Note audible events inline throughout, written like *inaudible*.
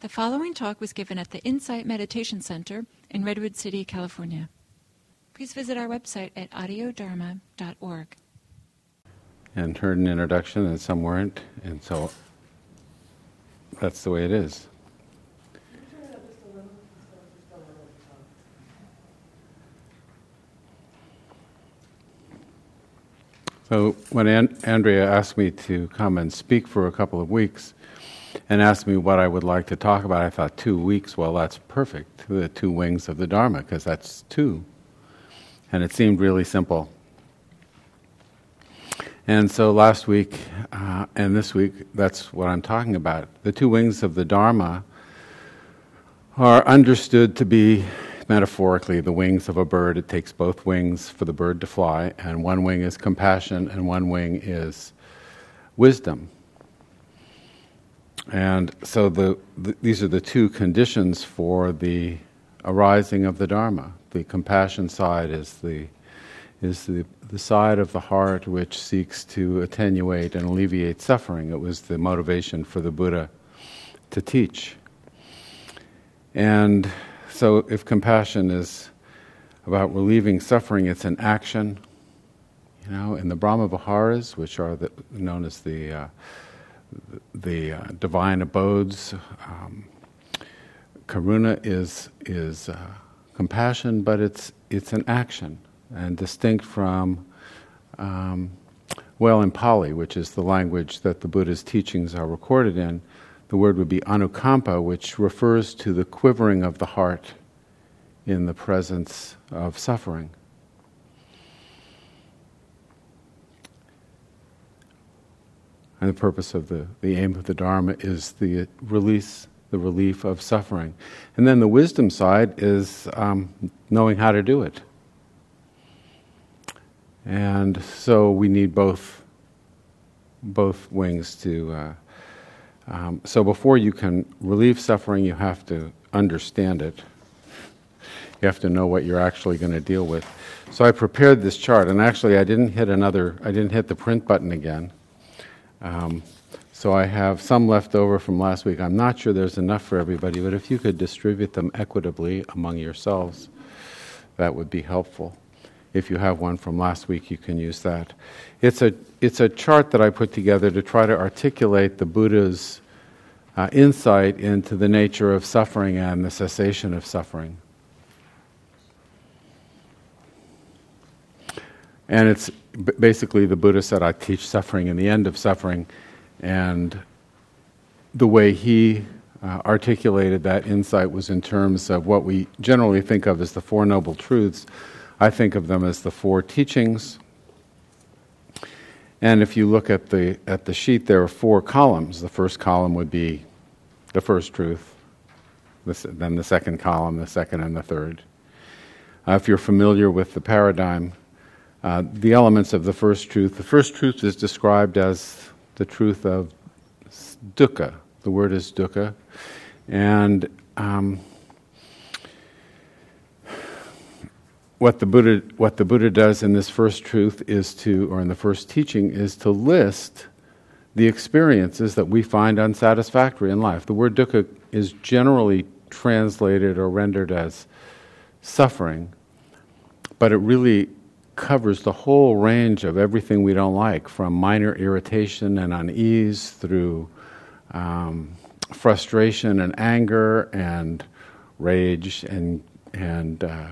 The following talk was given at the Insight Meditation Center in Redwood City, California. Please visit our website at audiodharma.org. And heard an introduction, and some weren't, and so that's the way it is. So when An- Andrea asked me to come and speak for a couple of weeks and asked me what I would like to talk about, I thought two weeks, well, that's perfect. The two wings of the Dharma, because that's two. And it seemed really simple. And so last week uh, and this week, that's what I'm talking about. The two wings of the Dharma are understood to be metaphorically the wings of a bird. It takes both wings for the bird to fly, and one wing is compassion, and one wing is wisdom. And so the, the, these are the two conditions for the arising of the Dharma. The compassion side is the is the, the side of the heart which seeks to attenuate and alleviate suffering. It was the motivation for the Buddha to teach. And so, if compassion is about relieving suffering, it's an action. You know, in the Brahma Viharas, which are the, known as the uh, the uh, divine abodes, um, karuna is is uh, compassion, but it's it's an action and distinct from. Um, well, in Pali, which is the language that the Buddha's teachings are recorded in, the word would be anukampa, which refers to the quivering of the heart in the presence of suffering. And the purpose of the, the aim of the Dharma is the release, the relief of suffering. And then the wisdom side is um, knowing how to do it. And so we need both, both wings to. Uh, um, so before you can relieve suffering, you have to understand it. You have to know what you're actually going to deal with. So I prepared this chart, and actually I didn't hit another. I didn't hit the print button again. Um, so I have some left over from last week. I'm not sure there's enough for everybody, but if you could distribute them equitably among yourselves, that would be helpful. If you have one from last week, you can use that. It's a, it's a chart that I put together to try to articulate the Buddha's uh, insight into the nature of suffering and the cessation of suffering. And it's basically the Buddha said, I teach suffering and the end of suffering. And the way he uh, articulated that insight was in terms of what we generally think of as the Four Noble Truths I think of them as the four teachings. And if you look at the, at the sheet, there are four columns. The first column would be the first truth, then the second column, the second and the third. Uh, if you're familiar with the paradigm, uh, the elements of the first truth, the first truth is described as the truth of dukkha. The word is dukkha. And um, what the Buddha what the Buddha does in this first truth is to, or in the first teaching, is to list the experiences that we find unsatisfactory in life. The word dukkha is generally translated or rendered as suffering, but it really covers the whole range of everything we don't like, from minor irritation and unease through um, frustration and anger and rage and and uh,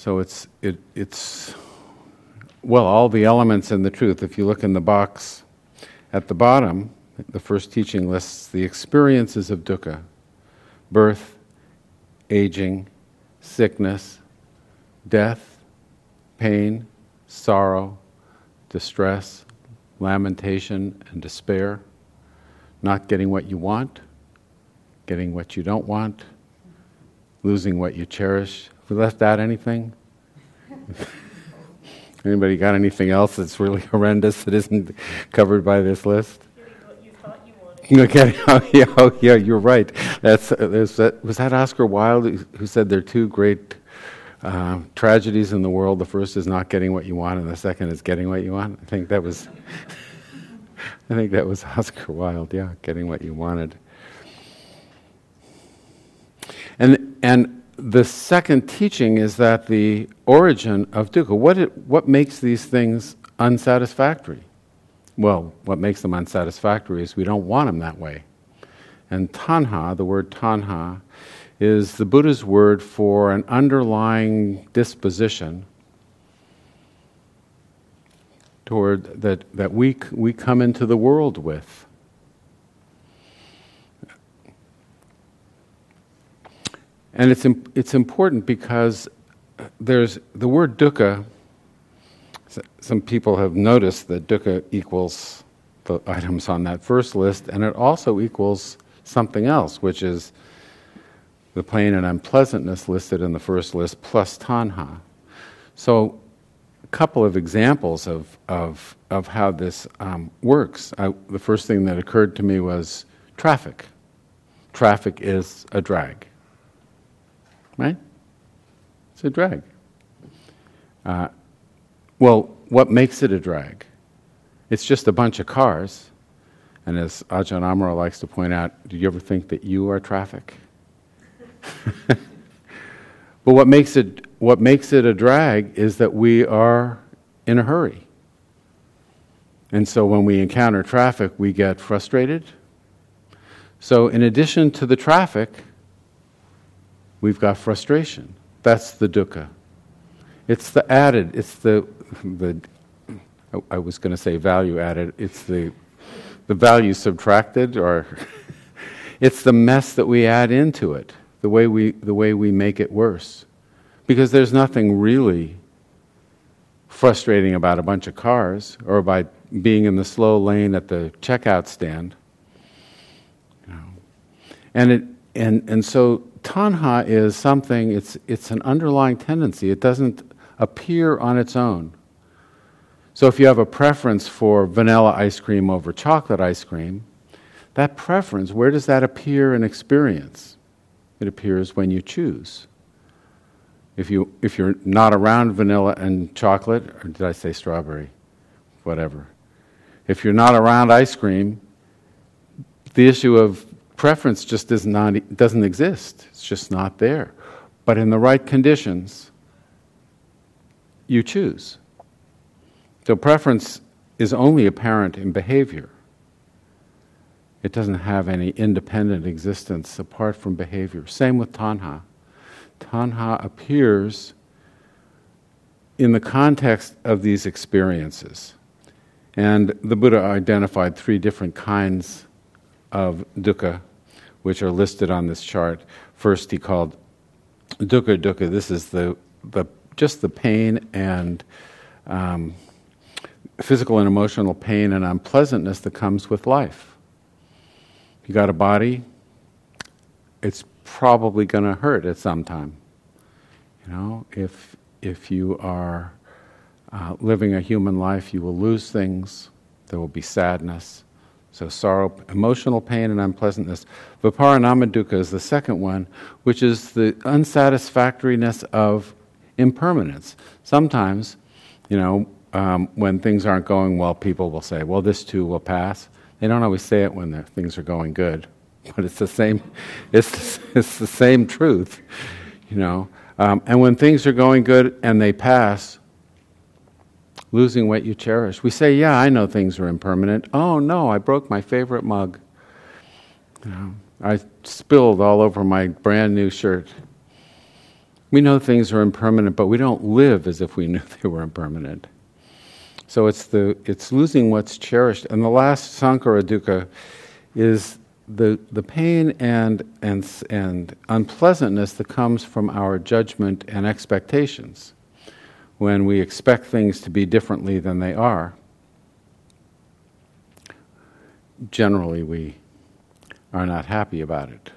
So it's, it, it's, well, all the elements in the truth. If you look in the box at the bottom, the first teaching lists the experiences of dukkha birth, aging, sickness, death, pain, sorrow, distress, lamentation, and despair, not getting what you want, getting what you don't want, losing what you cherish, we left out anything? *laughs* Anybody got anything else that's really *laughs* horrendous that isn't covered by this list? *laughs* Okay. Oh, yeah. Oh, yeah. You're right. That's, uh, that, was that Oscar Wilde who said there are two great uh, tragedies in the world. The first is not getting what you want, and the second is getting what you want. I think that was. *laughs* I think that was Oscar Wilde, yeah, getting what you wanted. And, and the second teaching is that the origin of dukkha, what, it, what makes these things unsatisfactory? Well, what makes them unsatisfactory is we don't want them that way. And tanha, the word tanha, is the Buddha's word for an underlying disposition toward that, that we, we come into the world with. And it's, it's important because there's the word dukkha. Some people have noticed that dukkha equals the items on that first list, and it also equals something else, which is the pain and unpleasantness listed in the first list plus tanha. So, a couple of examples of, of, of how this um, works. I, the first thing that occurred to me was traffic. Traffic is a drag right? It's a drag. Uh, well, what makes it a drag? It's just a bunch of cars. And as Ajahn Amaro likes to point out, do you ever think that you are traffic? *laughs* but what makes it what makes it a drag is that we are in a hurry. And so when we encounter traffic, we get frustrated. So in addition to the traffic, we've got frustration. That's the dukkha. It's the added, it's the, the I was going to say value added, it's the, the value subtracted, or *laughs* it's the mess that we add into it, the way we, the way we make it worse. Because there's nothing really frustrating about a bunch of cars or by being in the slow lane at the checkout stand. And, it, and, and so tanha is something, it's, it's an underlying tendency. It doesn't appear on its own. So if you have a preference for vanilla ice cream over chocolate ice cream, that preference, where does that appear in experience? It appears when you choose. If, you, if you're not around vanilla and chocolate, or did I say strawberry? Whatever. If you're not around ice cream, the issue of preference just does not, doesn't exist. It's just not there. But in the right conditions, you choose. So preference is only apparent in behavior. It doesn't have any independent existence apart from behavior. Same with tanha. Tanha appears in the context of these experiences. And the Buddha identified three different kinds of dukkha which are listed on this chart. First, he called dukkha dukkha. This is the, the just the pain and um, physical and emotional pain and unpleasantness that comes with life. You got a body, it's probably going to hurt at some time. You know, if if you are uh, living a human life, you will lose things. There will be sadness. So, sorrow, emotional pain, and unpleasantness. Dukkha is the second one, which is the unsatisfactoriness of impermanence. Sometimes, you know, um, when things aren't going well, people will say, well, this too will pass. They don't always say it when things are going good, but it's the same, *laughs* it's, it's the same truth, you know. Um, and when things are going good and they pass, losing what you cherish. We say, yeah, I know things are impermanent. Oh, no, I broke my favorite mug. You know, I spilled all over my brand new shirt. We know things are impermanent, but we don't live as if we *laughs* knew they were impermanent. So it's, the, it's losing what's cherished. And the last sankhara dukkha is the, the pain and, and, and unpleasantness that comes from our judgment and expectations when we expect things to be differently than they are, generally we are not happy about it.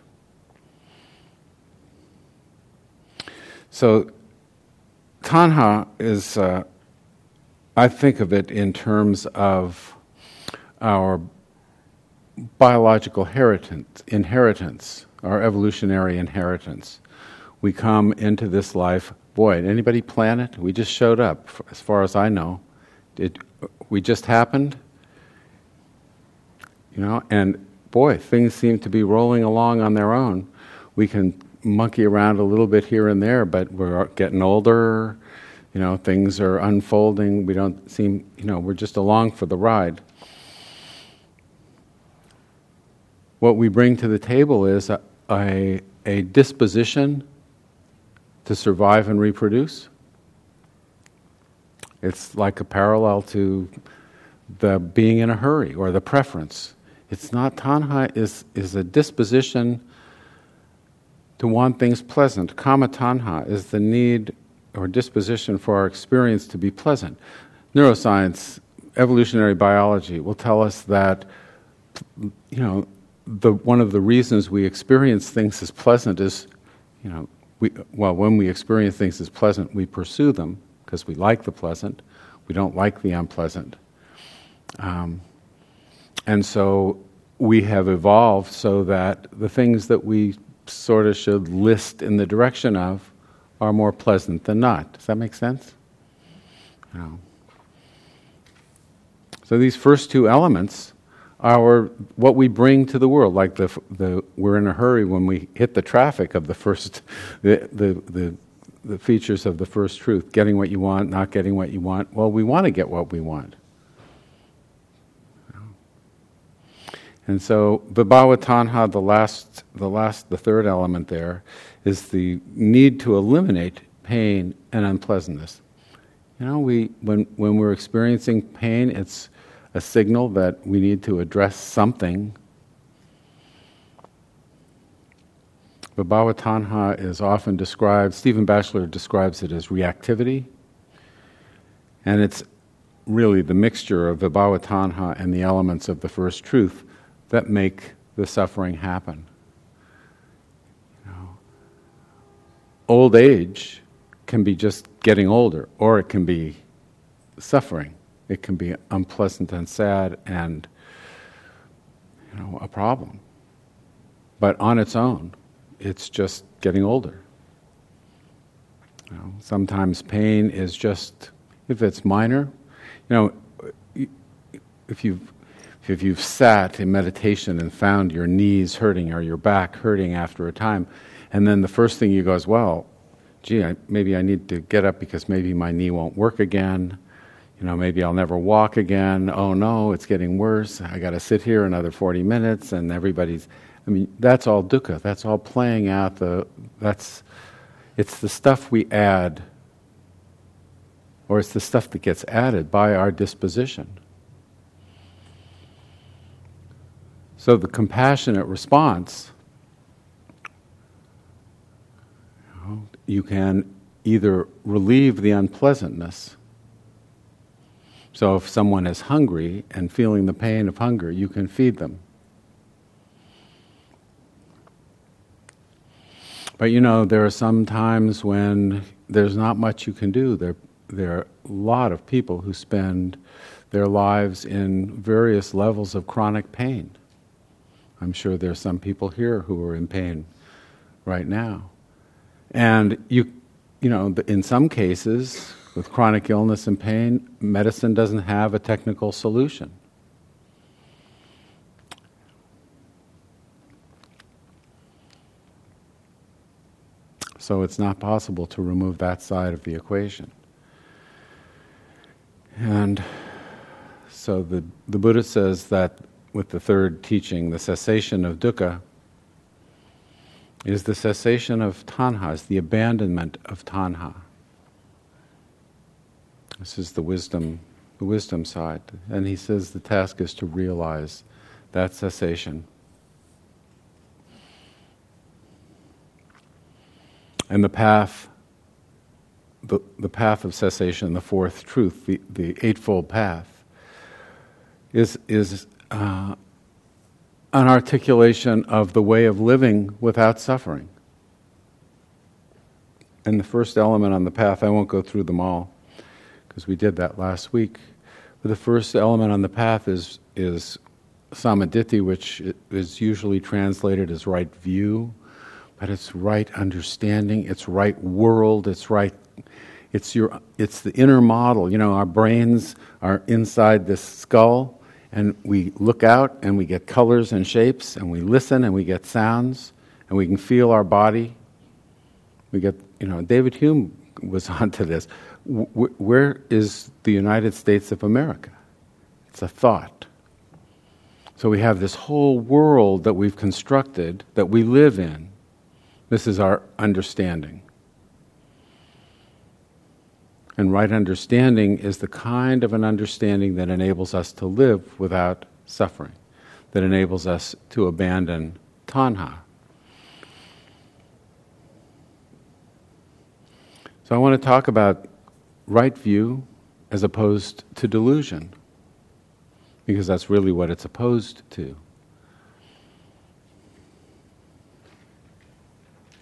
So, tanha is, uh, I think of it in terms of our biological inheritance, inheritance, our evolutionary inheritance. We come into this life boy, did anybody plan it? We just showed up, as far as I know. It, we just happened. You know, and boy, things seem to be rolling along on their own. We can monkey around a little bit here and there, but we're getting older. You know, things are unfolding. We don't seem, you know, we're just along for the ride. What we bring to the table is a, a, a disposition to survive and reproduce. It's like a parallel to the being in a hurry or the preference. It's not tanha is is a disposition to want things pleasant. Kama tanha is the need or disposition for our experience to be pleasant. Neuroscience, evolutionary biology will tell us that you know the one of the reasons we experience things as pleasant is you know we, well when we experience things as pleasant we pursue them because we like the pleasant, we don't like the unpleasant. Um, and so we have evolved so that the things that we sort of should list in the direction of are more pleasant than not. Does that make sense? No. So these first two elements are what we bring to the world. Like the, the we're in a hurry when we hit the traffic of the first *laughs* the, the, the the features of the first truth getting what you want, not getting what you want. Well, we want to get what we want. And so, Vibhava Tanha, the last, the last, the third element there, is the need to eliminate pain and unpleasantness. You know, we, when, when we're experiencing pain, it's a signal that we need to address something Vibhava Tanha is often described, Stephen Batchelor describes it as reactivity. And it's really the mixture of Vibhava Tanha and the elements of the first truth that make the suffering happen. You know, old age can be just getting older, or it can be suffering. It can be unpleasant and sad and you know, a problem. But on its own, it's just getting older. You know, sometimes pain is just, if it's minor, you know, if you've, if you've sat in meditation and found your knees hurting or your back hurting after a time, and then the first thing you go is, well, gee, I, maybe I need to get up because maybe my knee won't work again. You know, maybe I'll never walk again. Oh no, it's getting worse. I got to sit here another 40 minutes, and everybody's I mean, that's all dukkha. That's all playing out the. That's, it's the stuff we add, or it's the stuff that gets added by our disposition. So the compassionate response, you, can either relieve the unpleasantness. So if someone is hungry and feeling the pain of hunger, you can feed them. But you know, there are some times when there's not much you can do. There, there are a lot of people who spend their lives in various levels of chronic pain. I'm sure there's some people here who are in pain right now. And you, you know, in some cases, with chronic illness and pain, medicine doesn't have a technical solution. So it's not possible to remove that side of the equation. And so the, the Buddha says that with the third teaching, the cessation of dukkha is the cessation of tanha, is the abandonment of tanha. This is the wisdom, the wisdom side. And he says the task is to realize that cessation. And the path, the, the path of cessation, the fourth truth, the, the Eightfold Path, is, is uh, an articulation of the way of living without suffering. And the first element on the path, I won't go through them all because we did that last week. But the first element on the path is, is samaditi, which is usually translated as right view but it's right understanding, it's right world, it's right it's your it's the inner model. You know, our brains are inside this skull And we look out and we get colors and shapes, and we listen and we get sounds, and we can feel our body. We get, you know, David Hume was *laughs* onto this. Where is the United States of America? It's a thought. So we have this whole world that we've constructed that we live in. This is our understanding. And right understanding is the kind of an understanding that enables us to live without suffering, that enables us to abandon tanha. So I want to talk about right view as opposed to delusion, because that's really what it's opposed to.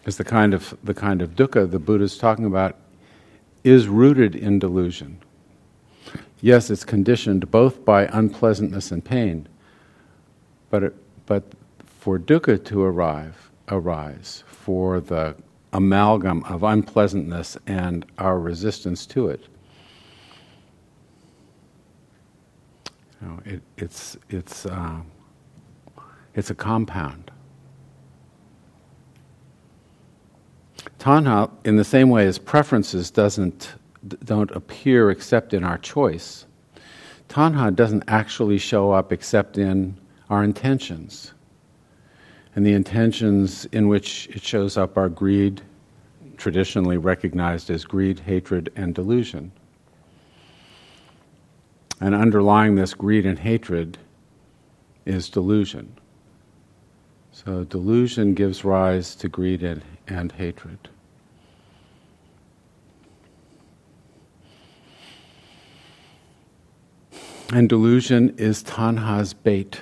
Is the kind of the kind of dukkha the Buddha is talking about is rooted in delusion. Yes, it's conditioned both by unpleasantness and pain, but, it, but for dukkha to arrive, arise, for the amalgam of unpleasantness and our resistance to it, you know, it, it's, it's, uh, it's a compound. Tanha, in the same way as preferences doesn't, don't appear except in our choice, tanha doesn't actually show up except in our intentions. And the intentions in which it shows up are greed, traditionally recognized as greed, hatred, and delusion. And underlying this greed and hatred is delusion. So delusion gives rise to greed and, and hatred. And delusion is tanha's bait.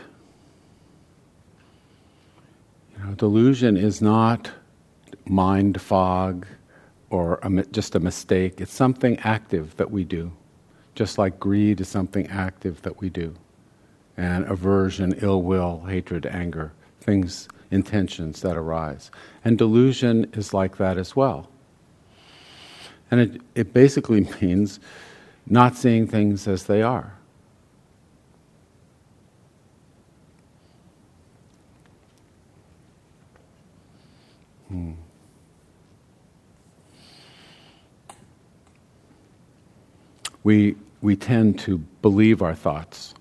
You know, delusion is not mind fog or a, just a mistake. It's something active that we do, just like greed is something active that we do, and aversion, ill will, hatred, anger, things, intentions that arise. And delusion is like that as well. And it, it basically *laughs* means not seeing things as they are. Hmm. We, we tend to believe our thoughts.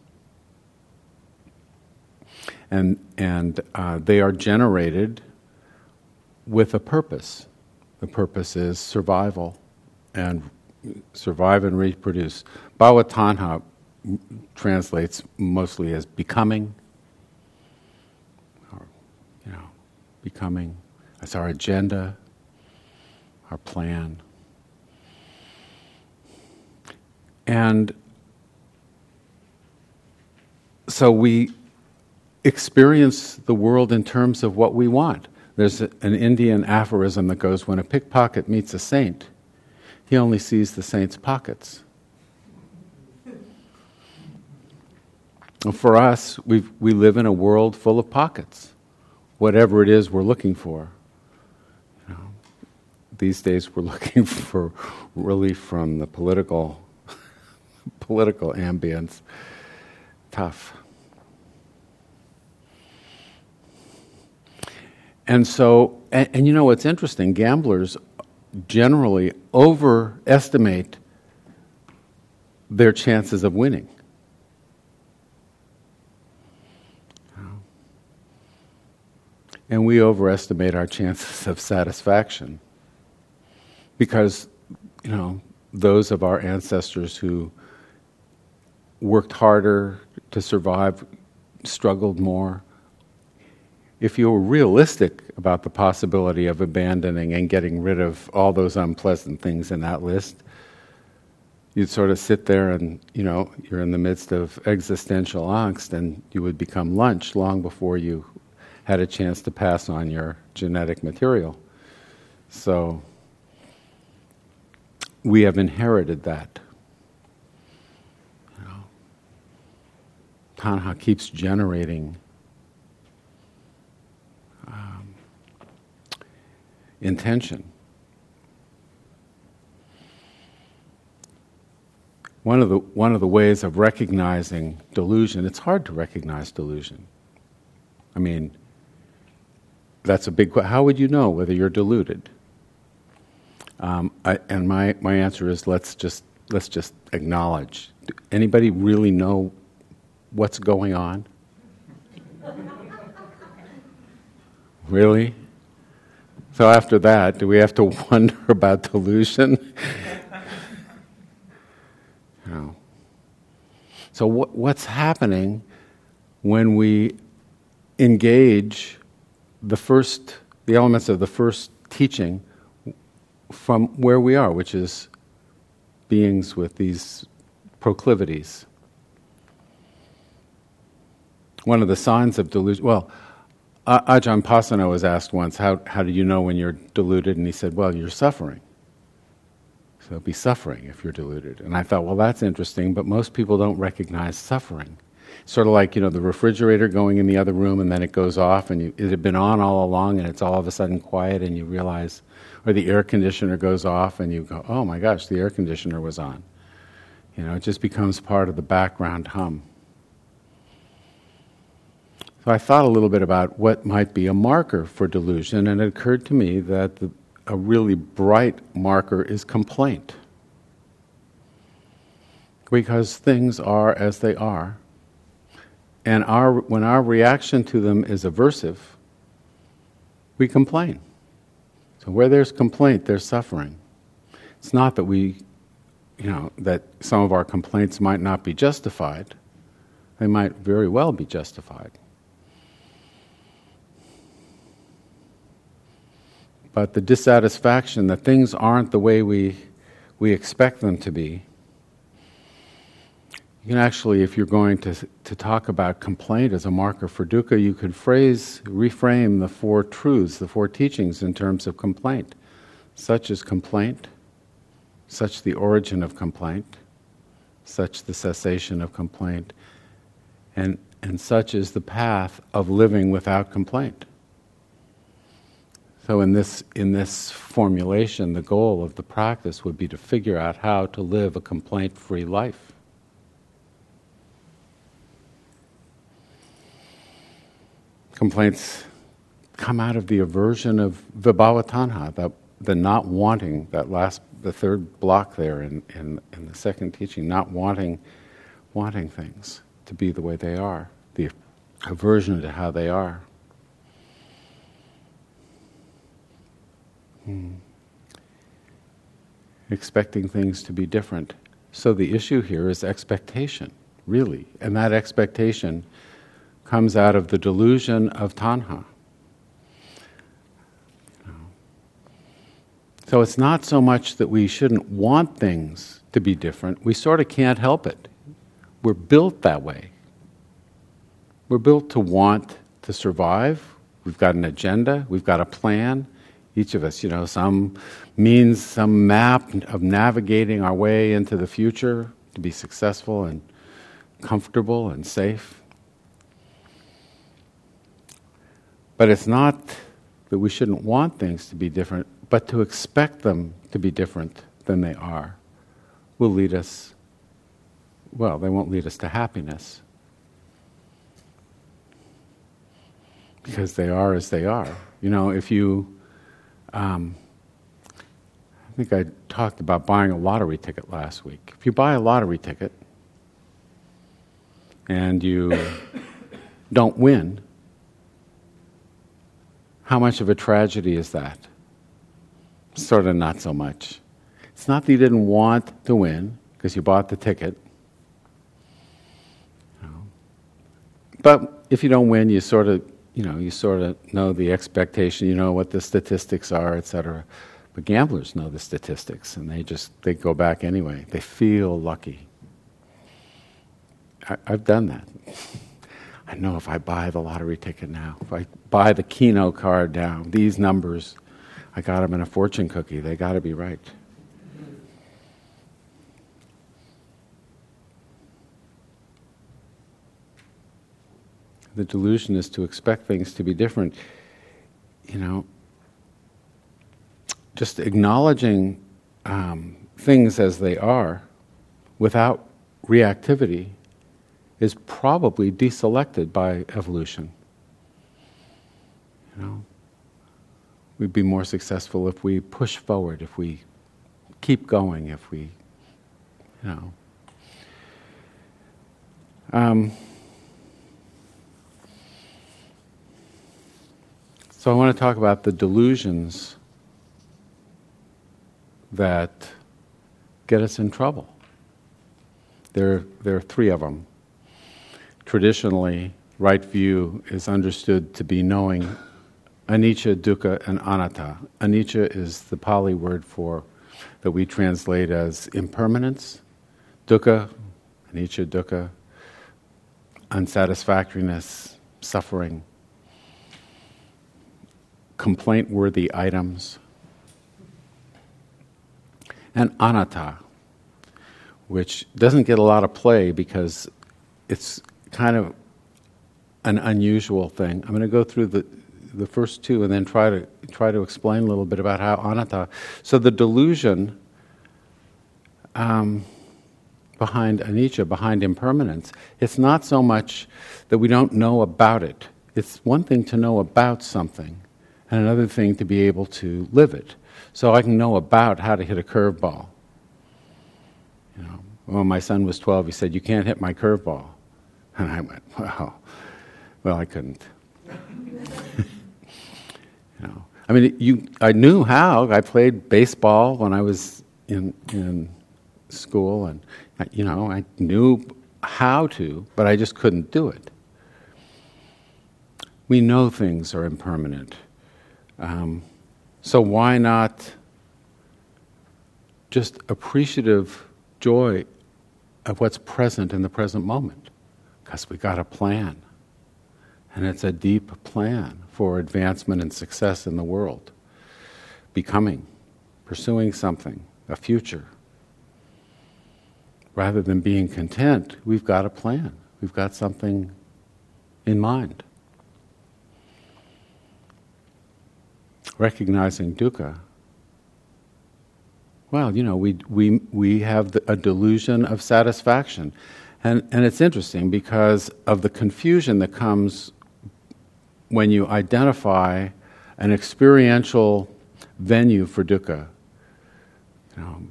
And, and uh, they are generated with a purpose. The purpose is survival and survive and reproduce. Bhavatanha translates mostly as becoming, or, you know, becoming. That's our agenda, our plan. And so we experience the world in terms of what we want. There's an Indian aphorism that goes when a pickpocket meets a saint, he only sees the saint's pockets. For us, we we live in a world full of pockets, whatever it is we're looking for these days we're looking *laughs* for relief from the political *laughs* political ambience. Tough. And so, and, and, you know what's interesting? Gamblers generally overestimate their chances of winning. And we overestimate our chances of satisfaction because, you know, those of our ancestors who worked harder to survive struggled more. If you were realistic about the possibility of abandoning and getting rid of all those unpleasant things in that list, you'd sort of sit there and, you know, you're in the midst of existential angst and you would become lunch long before you had a chance to pass on your genetic material. So, we have inherited that. You know, Tanha keeps generating intention. one of the one of the ways of recognizing delusion. It's hard to recognize delusion. I mean, that's a big. How would you know whether you're deluded? Um, I, and my, my answer is let's just let's just acknowledge. Anybody really know what's going on? *laughs* really? So after that, do we have to *laughs* wonder about delusion? *laughs* no. So what, what's happening when we engage the first, the elements of the first teaching from where we are, which is beings with these proclivities. One of the signs of delusion, well, Ajahn Pasanno was asked once, how, how do you know when you're deluded? And he said, Well, you're suffering. So be suffering if you're deluded. And I thought, well, that's interesting, but most people don't recognize suffering. Sort of like, you know, the refrigerator going in the other room and then it goes off and you, it had been on all along and it's all of a sudden quiet and you realize, or the air conditioner goes off and you go, oh my gosh, the air conditioner was on. You know, it just becomes part of the background hum. So I thought a little bit about what might be a marker for delusion, and it occurred to me that the, a really bright marker is complaint. Because things are as they are, and our, when our reaction to them is aversive, we complain. So where there's complaint, there's suffering. It's not that we, you know, that some of our complaints might not be justified. They might very well be justified. But the dissatisfaction that things aren't the way we, we expect them to be, you can actually, if you're going to, to talk about complaint as a marker for dukkha, you could phrase, reframe the four truths, the four teachings in terms of complaint. Such is complaint, such the origin of complaint, such the cessation of complaint, and, and such is the path of living without complaint. So, in this, in this formulation, the goal of the practice would be to figure out how to live a complaint free life. complaints come out of the aversion of vibhava tanha, the not wanting, that last, the third block there in, in, in the second teaching, not wanting, wanting things to be the way they are, the aversion to how they are. Hmm. Expecting things to be different. So the issue here is expectation, really. And that expectation comes out of the delusion of tanha. So it's not so much that we shouldn't want things to be different, we sort of can't help it. We're built that way. We're built to want to survive. We've got an agenda, we've got a plan. Each of us, you know, some means, some map of navigating our way into the future to be successful and comfortable and safe. But it's not that we shouldn't want things to be different, but to expect them to be different than they are will lead us, well, they won't lead us to happiness. Because they are as they are. You know, if you, um, I think I talked about buying a lottery ticket last week. If you buy a lottery ticket and you *coughs* don't win, how much of a tragedy is that? Sort of not so much. It's not that you didn't want to win because you bought the ticket. But if you don't win, you sort of, you know, you sort of know the expectation, you know what the statistics are, et cetera. But gamblers know the statistics, and they just they go back anyway. They feel lucky. I, I've done that. I know if I buy the lottery ticket now, if I buy the Keno card now, these numbers, I got them in a fortune cookie. They got to be right. The delusion is to expect things to be different. You know, just acknowledging um, things as they are without reactivity is probably deselected by evolution. You know, we'd be more successful if we push forward, if we keep going, if we, you know. Um, so I want to talk about the delusions that get us in trouble. There, there are three of them. Traditionally, right view is understood to be knowing anicca, dukkha, and anatta. Anicca is the Pali word for that we translate as impermanence. Dukkha, anicca, dukkha, unsatisfactoriness, suffering, complaint worthy items, and anatta, which doesn't get a lot of play because it's kind of an unusual thing. I'm going to go through the the first two and then try to try to explain a little bit about how anatta. So the delusion um, behind anicca, behind impermanence, it's not so much that we don't know about it. It's one thing to know about something, and another thing to be able to live it. So I can know about how to hit a curveball. You know, when my son was 12, he said, "You can't hit my curveball," and I went, "Wow." Well, I couldn't. *laughs* You know, I mean, you, I knew how. I played baseball when I was in, in school, and, uh, you know, I knew how to, but I just couldn't do it. We know things are impermanent. Um, so why not just appreciative joy of what's present in the present moment? Because we got a plan. And it's a deep plan for advancement and success in the world. Becoming, pursuing something, a future. Rather than being content, we've got a plan. We've got something in mind. Recognizing dukkha. Well, you know, we, we, we have the, a delusion of satisfaction. And, and it's interesting because of the confusion that comes when you identify an experiential venue for dukkha, you know,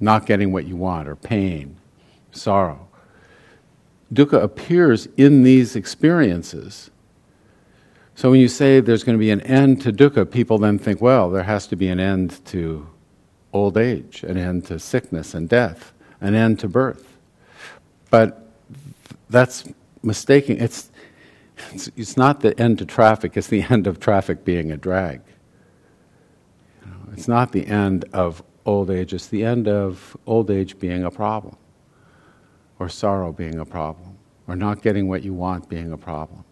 not getting what you want, or pain, sorrow. Dukkha appears in these experiences. So when you say there's going to be an end to dukkha, people then think, well, there has to be an end to old age, an end to sickness and death, an end to birth. But that's mistaken. It's, it's, it's, not the end to traffic, it's the *laughs* end of traffic being a drag. It's not the end of old age, it's the end of old age being a problem, or sorrow being a problem, or not getting what you want being a problem.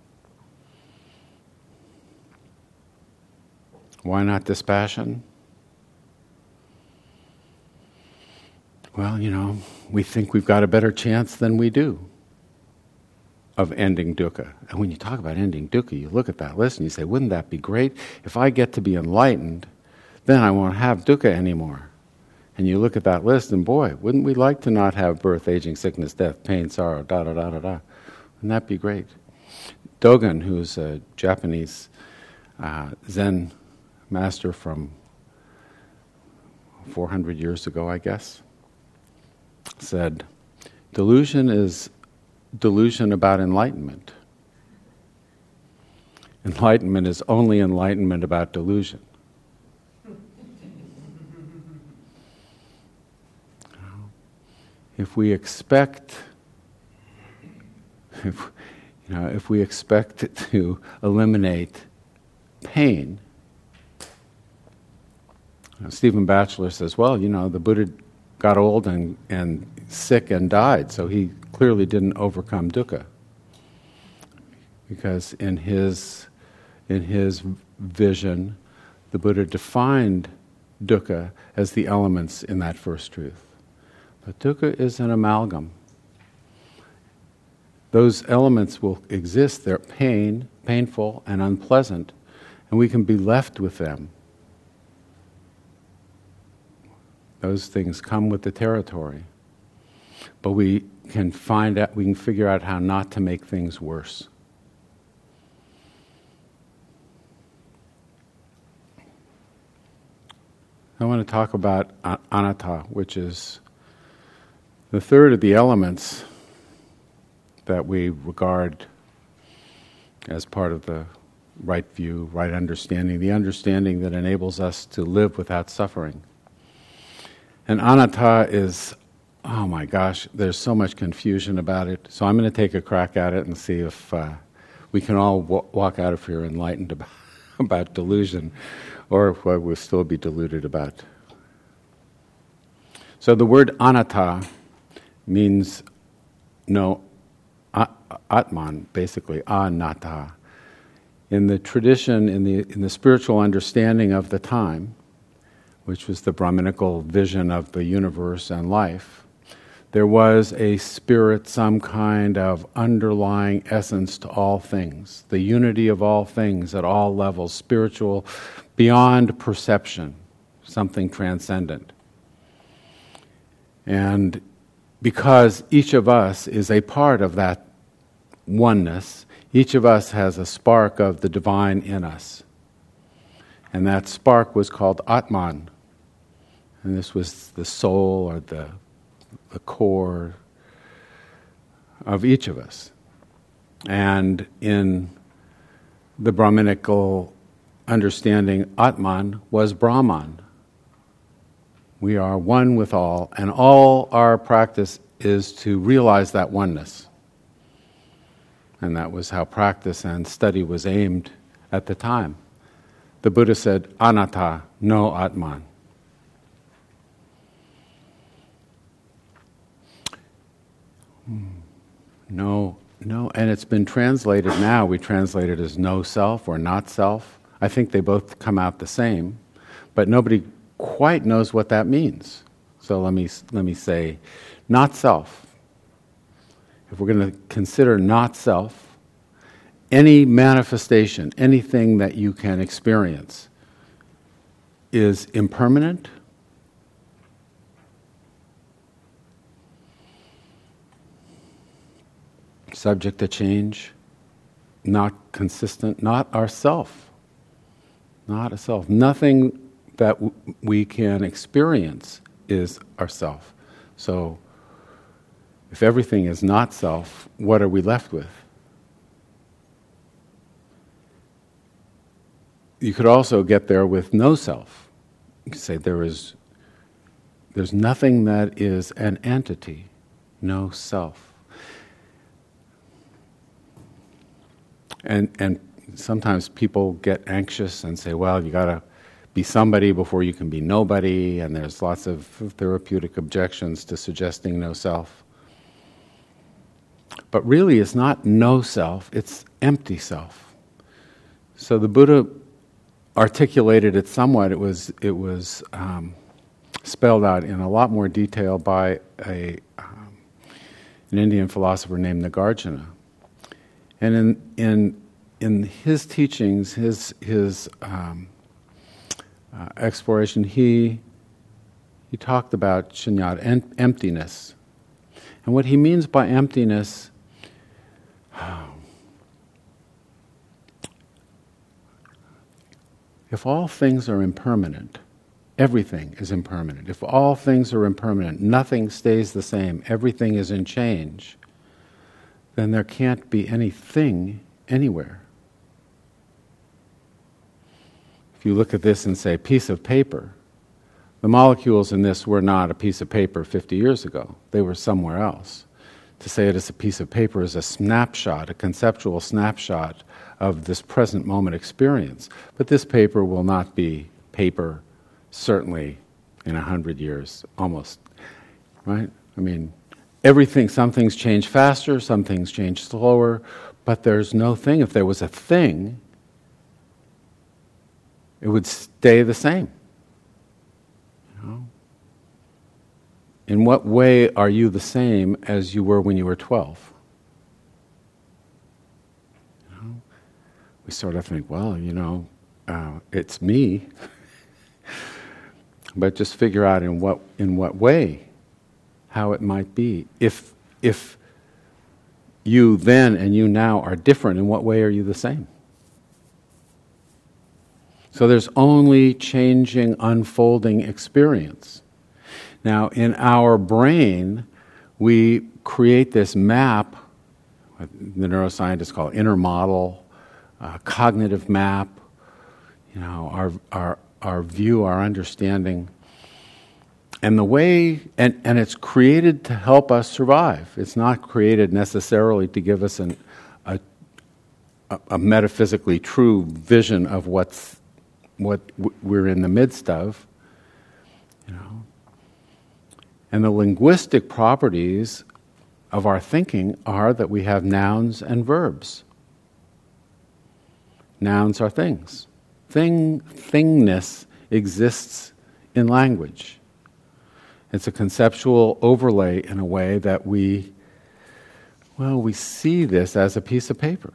Why not dispassion? Well, you know, we think we've got a better chance than we do of ending dukkha. And when you talk about ending dukkha, you look at that list and you say, wouldn't that be great? If I get to be enlightened, then I won't have dukkha anymore. And you look at that list and boy, wouldn't we like to not have birth, aging, sickness, death, pain, sorrow, da da da da da. Wouldn't that be great? Dogen, who's a Japanese uh, Zen master from 400 years ago, I guess, said, Delusion is delusion about enlightenment. Enlightenment is only enlightenment about delusion. If we expect, if, you know, if we expect to eliminate pain, Uh, Stephen Batchelor says, well, you know, the Buddha got old and, and sick and died, so he clearly didn't overcome dukkha. Because in his, in his vision, the Buddha defined dukkha as the elements in that first truth. But dukkha is an amalgam. Those elements will exist, they're pain, painful, and unpleasant, and we can be left with them Those things come with the territory. But we can find out, we can figure out how not to make things worse. I want to talk about anatta, which is the third of the elements that we regard as part of the right view, right understanding, the understanding that enables us to live without suffering. And anatta is, oh my gosh, there's so much confusion about it. So I'm going to take a crack at it and see if uh, we can all w- walk out of here enlightened about, *laughs* about delusion or if we'll still be deluded about. So the word anatta means no atman, basically, anatta. In the tradition, in the, in the spiritual understanding of the time, which was the Brahminical vision of the universe and life, there was a spirit, some kind of underlying essence to all things, the unity of all things at all levels, spiritual, beyond perception, something transcendent. And because each of us is a part of that oneness, each of us has a spark of the divine in us. And that spark was called Atman. And this was the soul or the, the core of each of us. And in the Brahminical understanding, Atman was Brahman. We are one with all, and all our practice is to realize that oneness. And that was how practice and study was aimed at the time. The Buddha said, Anatta, no Atman. No, no, and it's been translated now. We translate it as no self or not self. I think they both come out the same, but nobody quite knows what that means. So let me, let me say, not self. If we're going to consider not self, any manifestation, anything that you can experience, is impermanent, subject to change, not consistent, not ourself. Not a self. Nothing that w- we can experience is ourself. So, if everything is not self, what are we left with? You could also get there with no self. You could say there is there's nothing that is an entity, no self. And and sometimes people get anxious and say, well, you got to be somebody before you can be nobody, and there's lots of therapeutic objections to suggesting no self. But really, it's not no self, it's empty self. So the Buddha articulated it somewhat. It was, it was um, spelled out in a lot more detail by a, um, an Indian philosopher named Nagarjuna. And in, in, in his teachings, his, his um, uh, exploration, he, he talked about shunyata, en- emptiness. And what he means by emptiness, if all things are impermanent, everything is impermanent. If all things are impermanent, nothing stays the same, everything is in change, then there can't be anything anywhere. If you look at this and say, piece of paper, the molecules in this were not a piece of paper 50 years ago, they were somewhere else. To say it is a piece of paper is a snapshot, a conceptual snapshot of this present moment experience. But this paper will not be paper, certainly in a hundred years, almost. Right? I mean, everything, some things change faster, some things change slower, but there's no thing. If there was a thing, it would stay the same. You know? In what way are you the same as you were when you were 12? You know? We sort of think, well, you know, uh, it's me. *laughs* but just figure out in what, in what way, how it might be. If, if you then and you now are different, in what way are you the same? So there's only changing, unfolding experience. Now, in our brain, we create this map, the neuroscientists call it inner model, uh, cognitive map, you know, our, our, our view, our understanding. And the way, and, and it's created to help us survive. It's not created necessarily to give us an, a, a metaphysically true vision of what's, what we're in the midst of. You know. And the linguistic properties of our thinking are that we have nouns and verbs. Nouns are things. Thing, thingness exists in language. It's a conceptual overlay in a way that we, well, we see this as a piece of paper.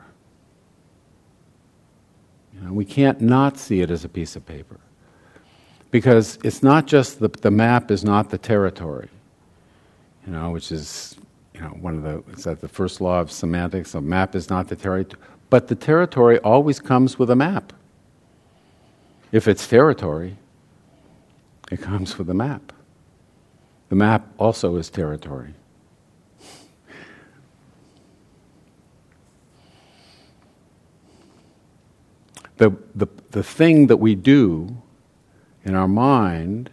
You know, we can't not see it as a piece of paper. Because it's not just the, the map is not the territory, you know, which is, you know, one of the, is that the first law of semantics? A map is not the territory. But the territory always comes with a map. If it's territory, it comes with a map. The map also is territory. The, the, the thing that we do in our mind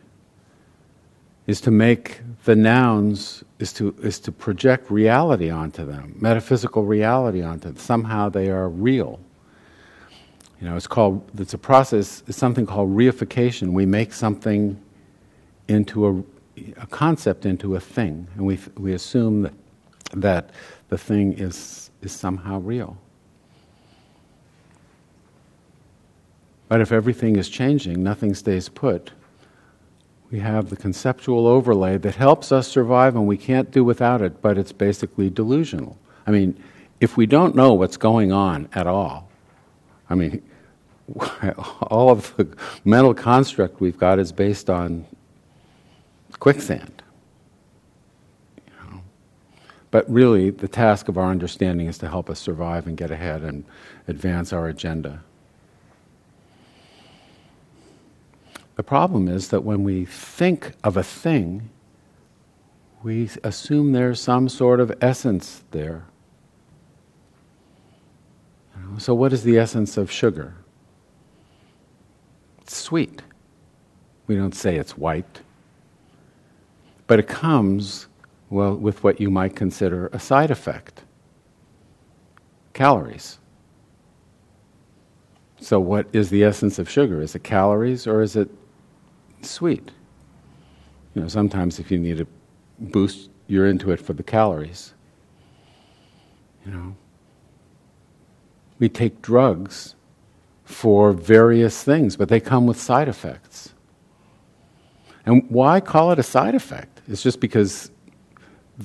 is to make the nouns is to is to project reality onto them, metaphysical reality onto them. Somehow they are real. You know, it's called it's a process. It's something called reification. We make something into a, a concept into a thing, and we we assume that that the thing is is somehow real. But if everything is changing, nothing stays put. We have the conceptual overlay that helps us survive, and we can't do without it, but it's basically delusional. I mean, if we don't know what's going on at all, I mean, *laughs* all of the mental construct we've got is based on quicksand. But really, the task of our understanding is to help us survive and get ahead and advance our agenda. The problem is that when we think of a thing, we assume there's some sort of essence there. So, what is the essence of sugar? It's sweet. We don't say it's white. But it comes, well, with what you might consider a side effect calories. So, what is the essence of sugar? Is it calories or is it sweet. You know, sometimes if you need a boost, you're into it for the calories. You know, we take drugs for various things, but they come with side effects. And why call it a side effect? It's just because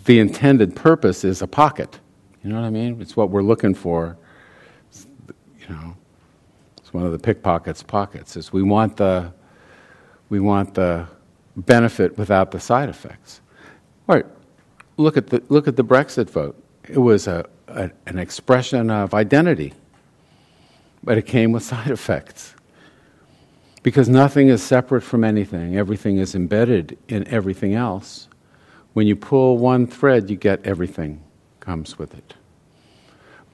the intended purpose is a pocket. You know what I mean? It's what we're looking for. You know, it's one of the pickpockets' pockets. Is we want the we want the benefit without the side effects. All right, look at the, look at the Brexit vote. It was a, a, an expression of identity, but it came with side *laughs* effects. Because nothing is separate from anything, everything is embedded in everything else. When you pull one thread, you get everything comes with it.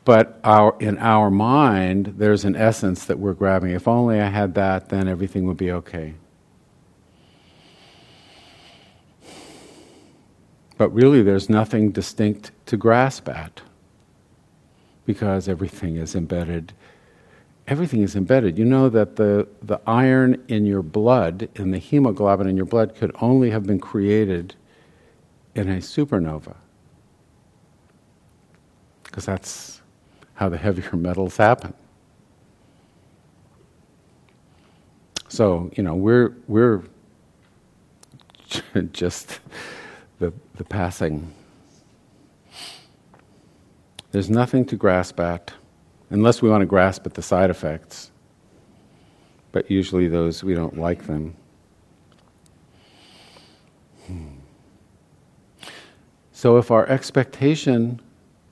But our, in our mind, there's an essence that we're grabbing. If only I had that, then everything would be okay. But really, there's nothing distinct to grasp at because everything is embedded. Everything is embedded. You know that the, the iron in your blood, in the hemoglobin in your blood, could only have been created in a supernova. Because that's how the heavier *laughs* metals happen. So, you know, we're, we're *laughs* just the, the passing. There's nothing to grasp at, unless we want to grasp at the side effects. But usually, those we don't like them. Hmm. So, if our expectation,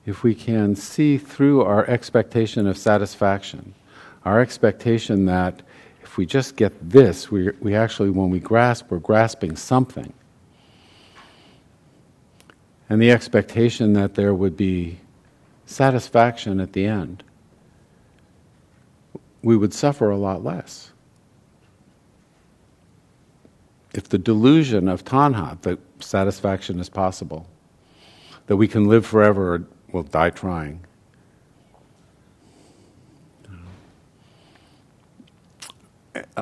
if we can see through our expectation of satisfaction, our expectation that if we just get this, we, we actually, when we grasp, we're grasping something. And the expectation that there would be satisfaction at the end we would suffer a lot less. If the delusion of tanha, that satisfaction is possible, that we can live forever or we'll die trying,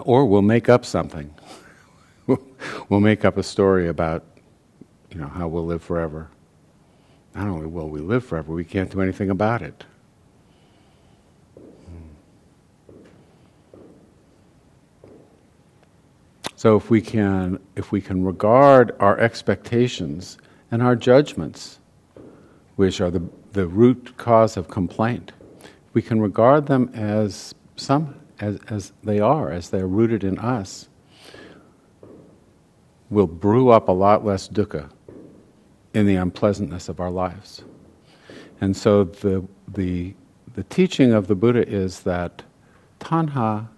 or we'll make up something. *laughs* we'll make up a story about, you know, how we'll live forever. Not only will we live forever, we can't do anything about it. So if we can, if we can regard our expectations and our judgments, which are the, the root cause of complaint, we can regard them as some as, as they are, as they're rooted in us, will brew up a lot less dukkha in the unpleasantness of our lives. And so the, the, the teaching of the Buddha is that tanha,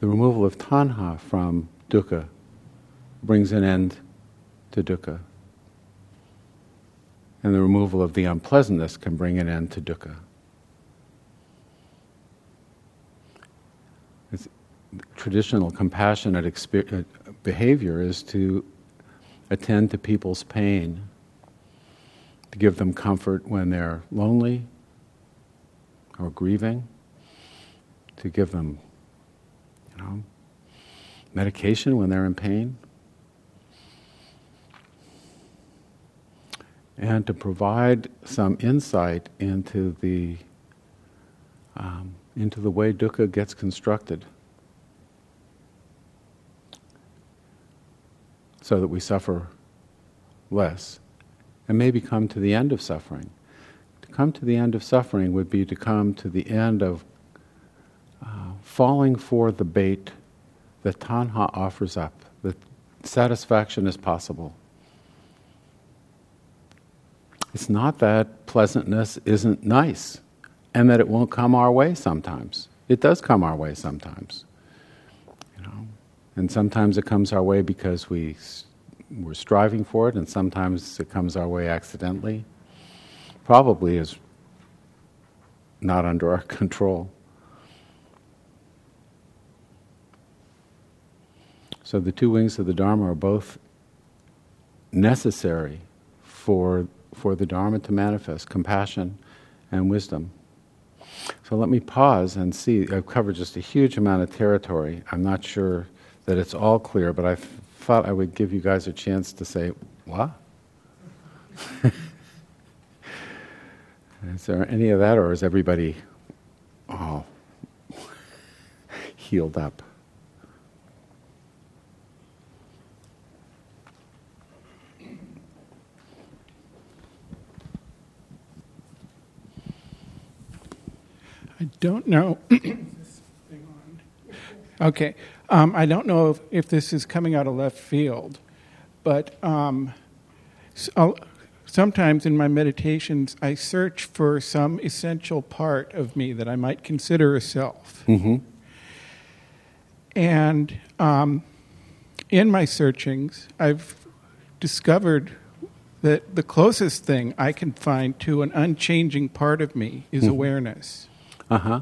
the removal of tanha from dukkha, brings an end to dukkha. And the removal of the unpleasantness can bring an end to dukkha. traditional compassionate exper- uh, behavior is to attend to people's pain, to give them comfort when they're lonely or grieving, to give them, you know, medication when they're in pain, and to provide some insight into the um, into the way dukkha gets constructed. so that we suffer less and maybe come to the end of suffering. To come to the end of suffering would be to come to the end of uh, falling for the bait that tanha offers up, that satisfaction is possible. It's not that pleasantness isn't nice and that it won't come our way sometimes. It does come our way sometimes. You know? And sometimes it comes our way because we, we're striving for it, and sometimes it comes our way accidentally. Probably is not under our *laughs* control. So the two wings of the Dharma are both necessary for, for the Dharma to manifest compassion and wisdom. So let me pause and see. I've covered just a huge amount of territory. I'm not sure that it's all clear, but I f- thought I would give you guys a chance to say, What? *laughs* is there any of that, or is everybody all *laughs* healed up? Don't know. okay. Um, I don't know if, if, this is coming out of left field, but um, so sometimes in my meditations, I search for some essential part of me that I might consider a self. Mm-hmm. And um, in my searchings, I've discovered that the closest thing I can find to an unchanging part of me is mm-hmm. awareness. Uh huh.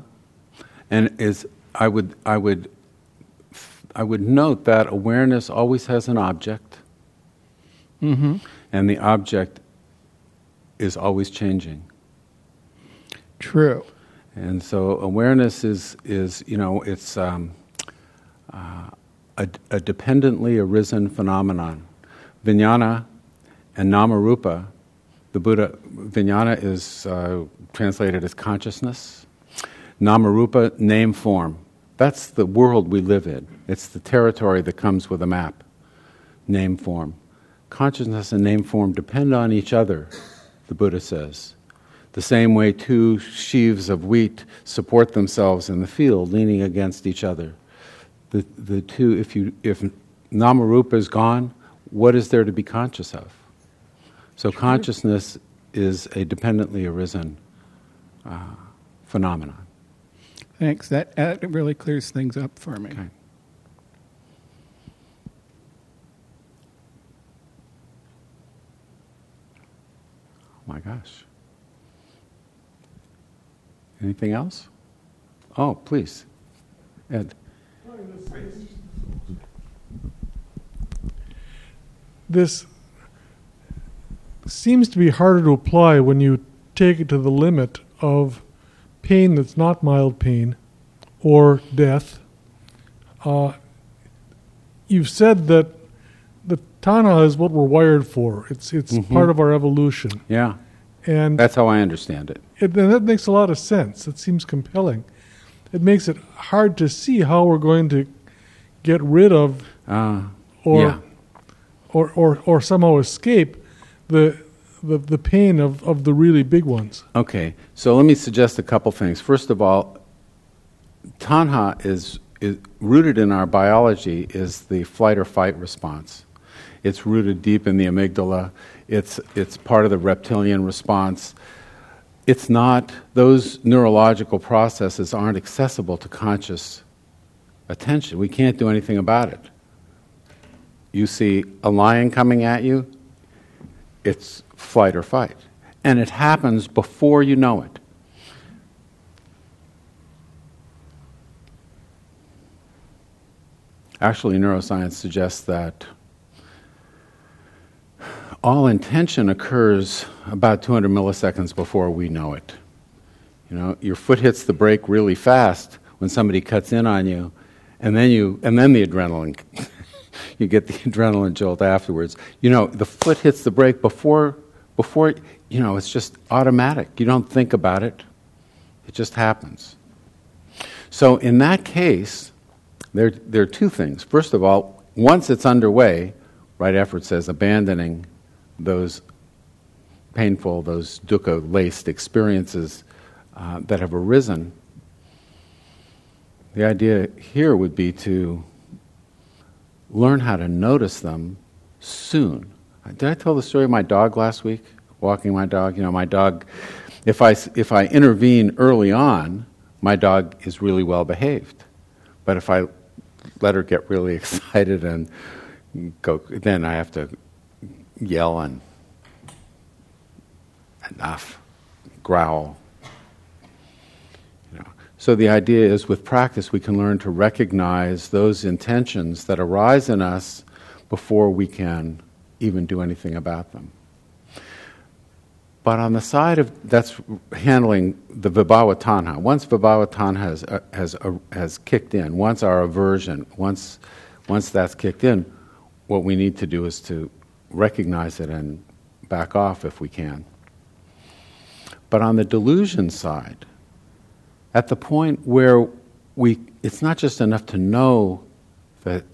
And is I would I would I would note that awareness always has an object, mm-hmm. and the object is always changing. True. And so awareness is, is you know, it's um, uh, a, a, dependently arisen phenomenon. Vijnana and Namarupa, the Buddha, Vijnana is uh, translated as consciousness. Namarupa, name form. That's the world we live in. It's the territory that comes with a map, name form. Consciousness and name form depend on each other, the Buddha says. The same way two sheaves of wheat support themselves in the field, leaning against each other. The, the two, if, you, if Namarupa is gone, what is there to be conscious of? So consciousness is a dependently arisen uh, phenomenon. Thanks. That, that really clears things up for me. Okay. Oh my gosh. Anything else? Oh, please. Ed. This seems to be harder to apply when you take it to the limit of pain that's not mild pain or death. Uh, you've said that the tanha is what we're wired for. It's it's Mhm. part of our evolution, Yeah, and that's how I understand it. it, and that makes a lot of sense. It seems compelling. It makes it hard to see how we're going to get rid of Uh, or yeah. or, or, or somehow escape the, the, the pain of, of the really big ones. Okay, so let me suggest a couple things. First of all, tanha is, is rooted in our biology is the flight or fight response. It's rooted deep in the amygdala. It's, it's part of the reptilian response. It's not, those neurological processes aren't accessible to conscious attention. We can't do anything about it. You see a lion coming at you, it's flight or fight. And it happens before you know it. Actually, neuroscience suggests that all intention occurs about 200 milliseconds before we know it. You know, your foot hits the brake really fast when somebody cuts in on you, and then you, and then the adrenaline, *laughs* you get the *laughs* adrenaline jolt afterwards. You know, the foot hits the brake before, before, you know, it's just automatic. You don't think about it. It just happens. So in that case, there, there are two things. First of all, once it's underway, right it says abandoning those painful, those dukkha laced experiences uh, that have arisen, the idea here would be to learn how to notice them soon. Did I tell the story of my dog last week? Walking my dog? You know, my dog, if I, if I intervene early on, my dog is really well behaved. But if I let her get really *laughs* excited and go, then I have to yell and enough, growl. You know. So the idea is with practice we can learn to recognize those intentions that arise in us before we can even do anything about them. But on the side of that's handling the vibhava tanha. Once vibhava tanha has uh, has uh, has kicked in, once our aversion, once once that's kicked in, what we need to do is to recognize it and back off if we can. But on the delusion side, at the point where we, it's not just enough to know that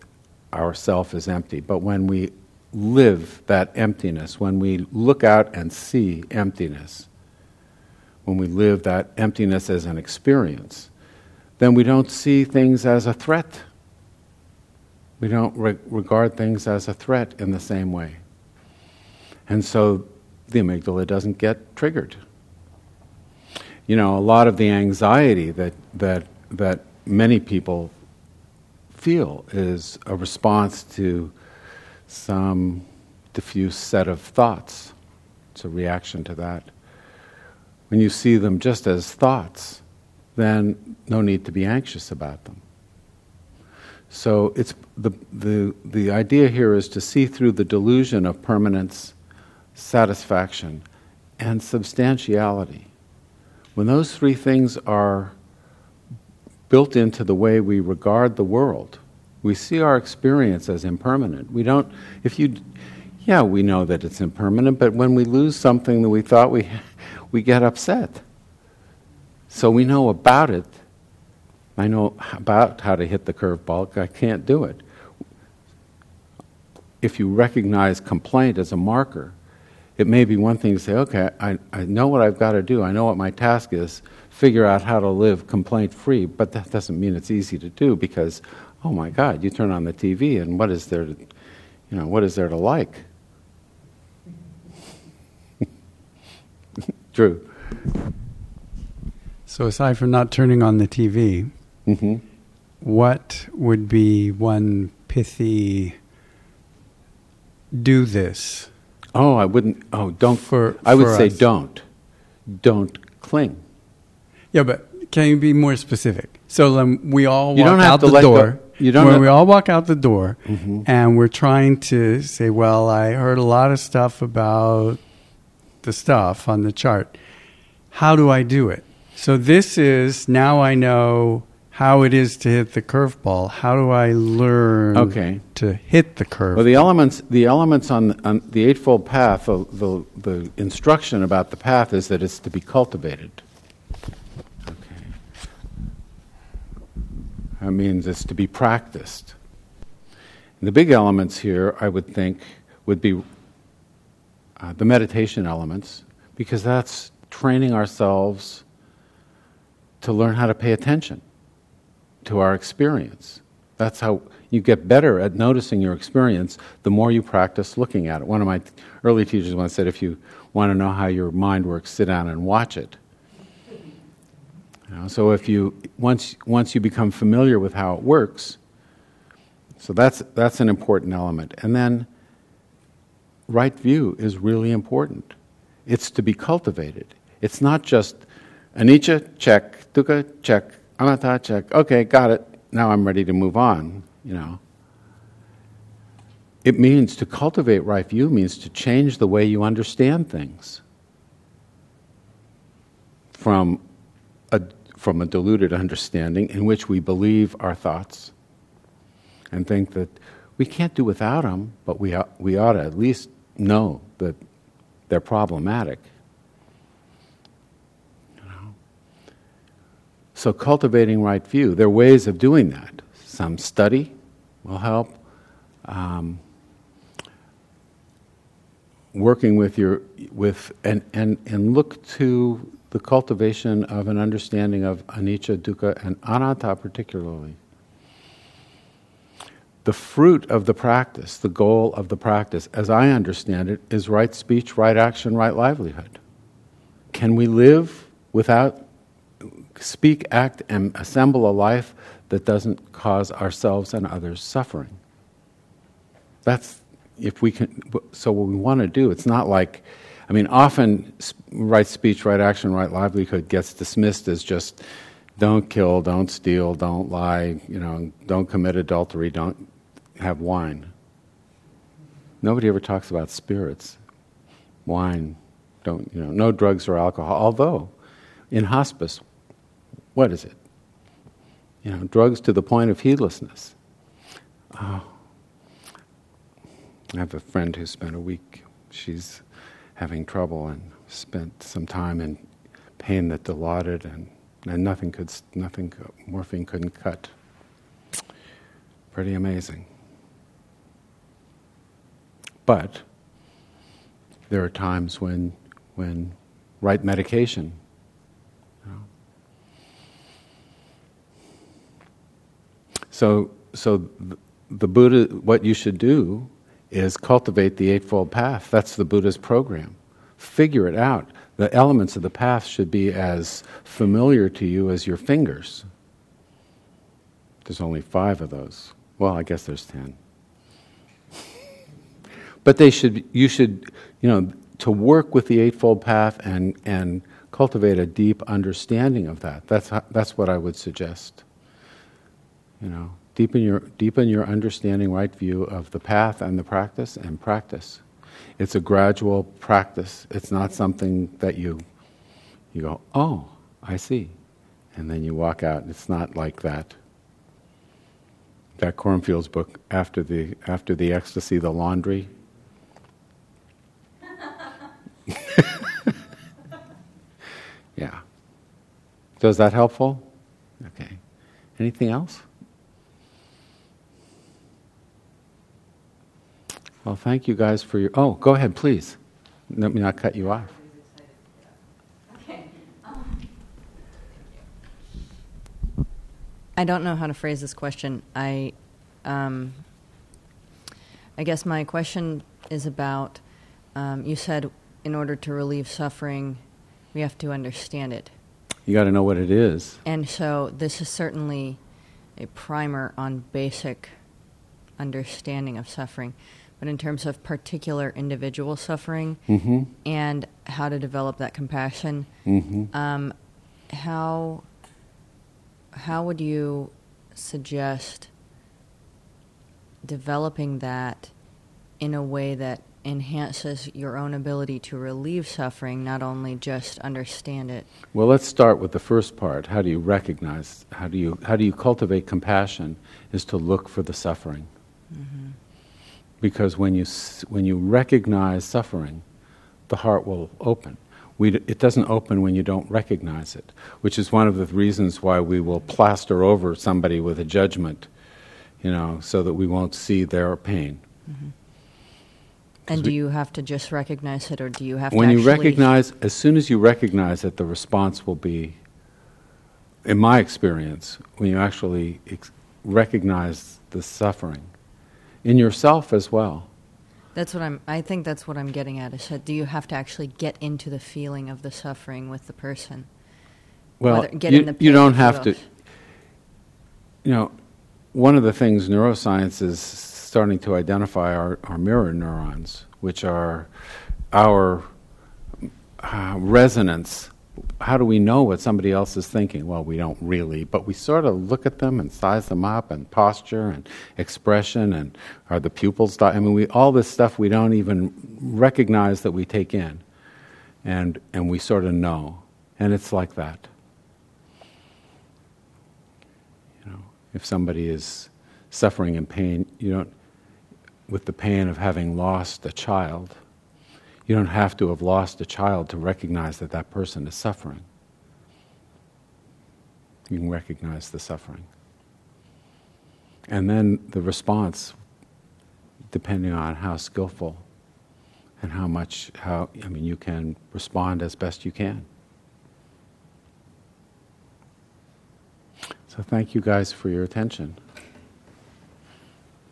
our self is empty, but when we live that emptiness, when we look out and see emptiness, when we live that emptiness as an experience, then we don't see things as a threat. We don't re- regard things as a threat in the same way. And so the amygdala doesn't get triggered. You know, a lot of the anxiety that, that, that many people feel is a response to some diffuse set of thoughts. It's a reaction to that. When you see them just as thoughts, then no need to be anxious about them. So it's the, the, the idea here is to see through the delusion of permanence, satisfaction, and substantiality. When those three things are built into the way we regard the world, we see our experience as impermanent. We don't, if you, yeah, we know that it's impermanent, but when we lose something that we thought we, *laughs* we get upset. So we know about it. I know about how to hit the curveball. I can't do it. If you recognize complaint as a marker, it may be one thing to say, okay, I, I know what I've got to do. I know what my task is. Figure out how to live complaint free. But that doesn't mean it's easy to do because, oh my God, you turn on the TV and what is there to, you know, what is there to like? *laughs* True. So, aside from not turning on the TV, hmm what would be one pithy do this? Oh, I wouldn't. Oh, don't. For- I would for say us. don't. Don't cling. Yeah, but can you be more specific? So um, we all walk You have out the let go- door. You don't when have- we all walk out the door, Mhm. and we're trying to say, "Well, I heard a lot of stuff about the stuff on the chart. How do I do it?" So this is now I know how it is to hit the curveball. How do I learn Okay. to hit the curve? Well, the elements, the elements on, on the Eightfold Path, the, the, the instruction about the path is that it's to be cultivated. Okay. That means it's to be practiced. And the big elements here, I would think, would be uh, the meditation elements, because that's training ourselves to learn how to pay attention to our experience. That's how you get better at noticing your experience the more you practice looking at it. One of my early teachers once said, if you want to know how your mind works, sit down and watch it. Know, so if you once once you become familiar with how it works, so that's that's an important element. And then right view is really important. It's to be cultivated. It's not just anicca check, dukkha check, anatta check. Okay, got it. Now I'm ready to move on. You know. It means to cultivate right view means to change the way you understand things from from a diluted understanding in which we believe our thoughts and think that we can't do without them, but we, we ought to at least know that they're problematic. You know? So, cultivating right view, there are ways of doing that. Some study will help. Um, working with your with and, and and look to the cultivation of an understanding of anicca, dukkha, and anatta particularly. The fruit of the practice, the goal of the practice, as I understand it, is right speech, right action, right livelihood. Can we live without speak, act, and assemble a life that doesn't cause ourselves and others suffering? That's if we can. So what we want to do, it's not like, I mean, often right speech, right action, right livelihood gets dismissed as just don't kill, don't steal, don't lie, you know, don't commit adultery, don't have wine. Nobody ever talks about spirits, wine, don't you know, no drugs or alcohol. Although, in hospice, what is it? You know, drugs to the point of heedlessness. Oh, I have a friend who spent a week. She's having trouble and spent some time in pain that dilaudid, and, and nothing could, nothing, morphine couldn't cut. Pretty amazing. But there are times when, when right medication. So, so th- the Buddha, what you should do is cultivate the Eightfold Path. That's the Buddha's program. Figure it out. The elements of the path should be as familiar to you as your fingers. There's only five of those. Well, I guess there's ten. *laughs* but they should, you should, you know, to work with the Eightfold Path and, and cultivate a deep understanding of that. That's, how, that's what I would suggest. You know, deepen your, deepen your understanding, right view of the path and the practice, and practice. It's a gradual practice. It's not something that you, you go, oh, I see. And then you walk out. It's not like that. That Kornfield's book, After the, After the Ecstasy, the Laundry. *laughs* yeah. So is that helpful? Okay. Anything else? Well, thank you guys for your. Oh, go ahead, please. Let me not cut you off. I don't know how to phrase this question. I, um, I guess my question is about. Um, you said in order to relieve suffering, we have to understand it. You got to know what it is. And so this is certainly a primer on basic understanding of suffering. But in terms of particular individual suffering Mm-hmm. and how to develop that compassion, Mm-hmm. um, how how would you suggest developing that in a way that enhances your own ability to relieve suffering, not only just understand it? Well, let's start with the first part. How do you recognize? How do you how do you cultivate compassion? Is to look for the suffering. Because when you when you recognize suffering, the heart will open. We, it doesn't open when you don't recognize it, which is one of the reasons why we will plaster over somebody with a judgment, you know, so that we won't see their pain. Mm-hmm. And we- do you have to just recognize it, or do you have when to When you recognize as soon as you recognize it the response will be in my experience when you actually ex- recognize the suffering in yourself as well That's what I'm. I think that's what I'm getting at. Is that do you have to actually get into the feeling of the suffering with the person? well Whether- get you, in the you don't have to you know one of the things neuroscience is starting to identify are, are mirror neurons which are our uh, resonance how do we know what somebody else is thinking? Well, we don't really, but we sort of look at them and size them up, and posture and expression, and are the pupils? Di- I mean, we all this stuff we don't even recognize that we take in, and and we sort of know, and it's like that. You know, if somebody is suffering in pain, you don't, with the pain of having lost a child. You don't have to have lost a child to recognize that that person is suffering. You can recognize the suffering. And then the response, depending on how skillful and how much, how, I mean, you can respond as best you can. So thank you guys for your attention.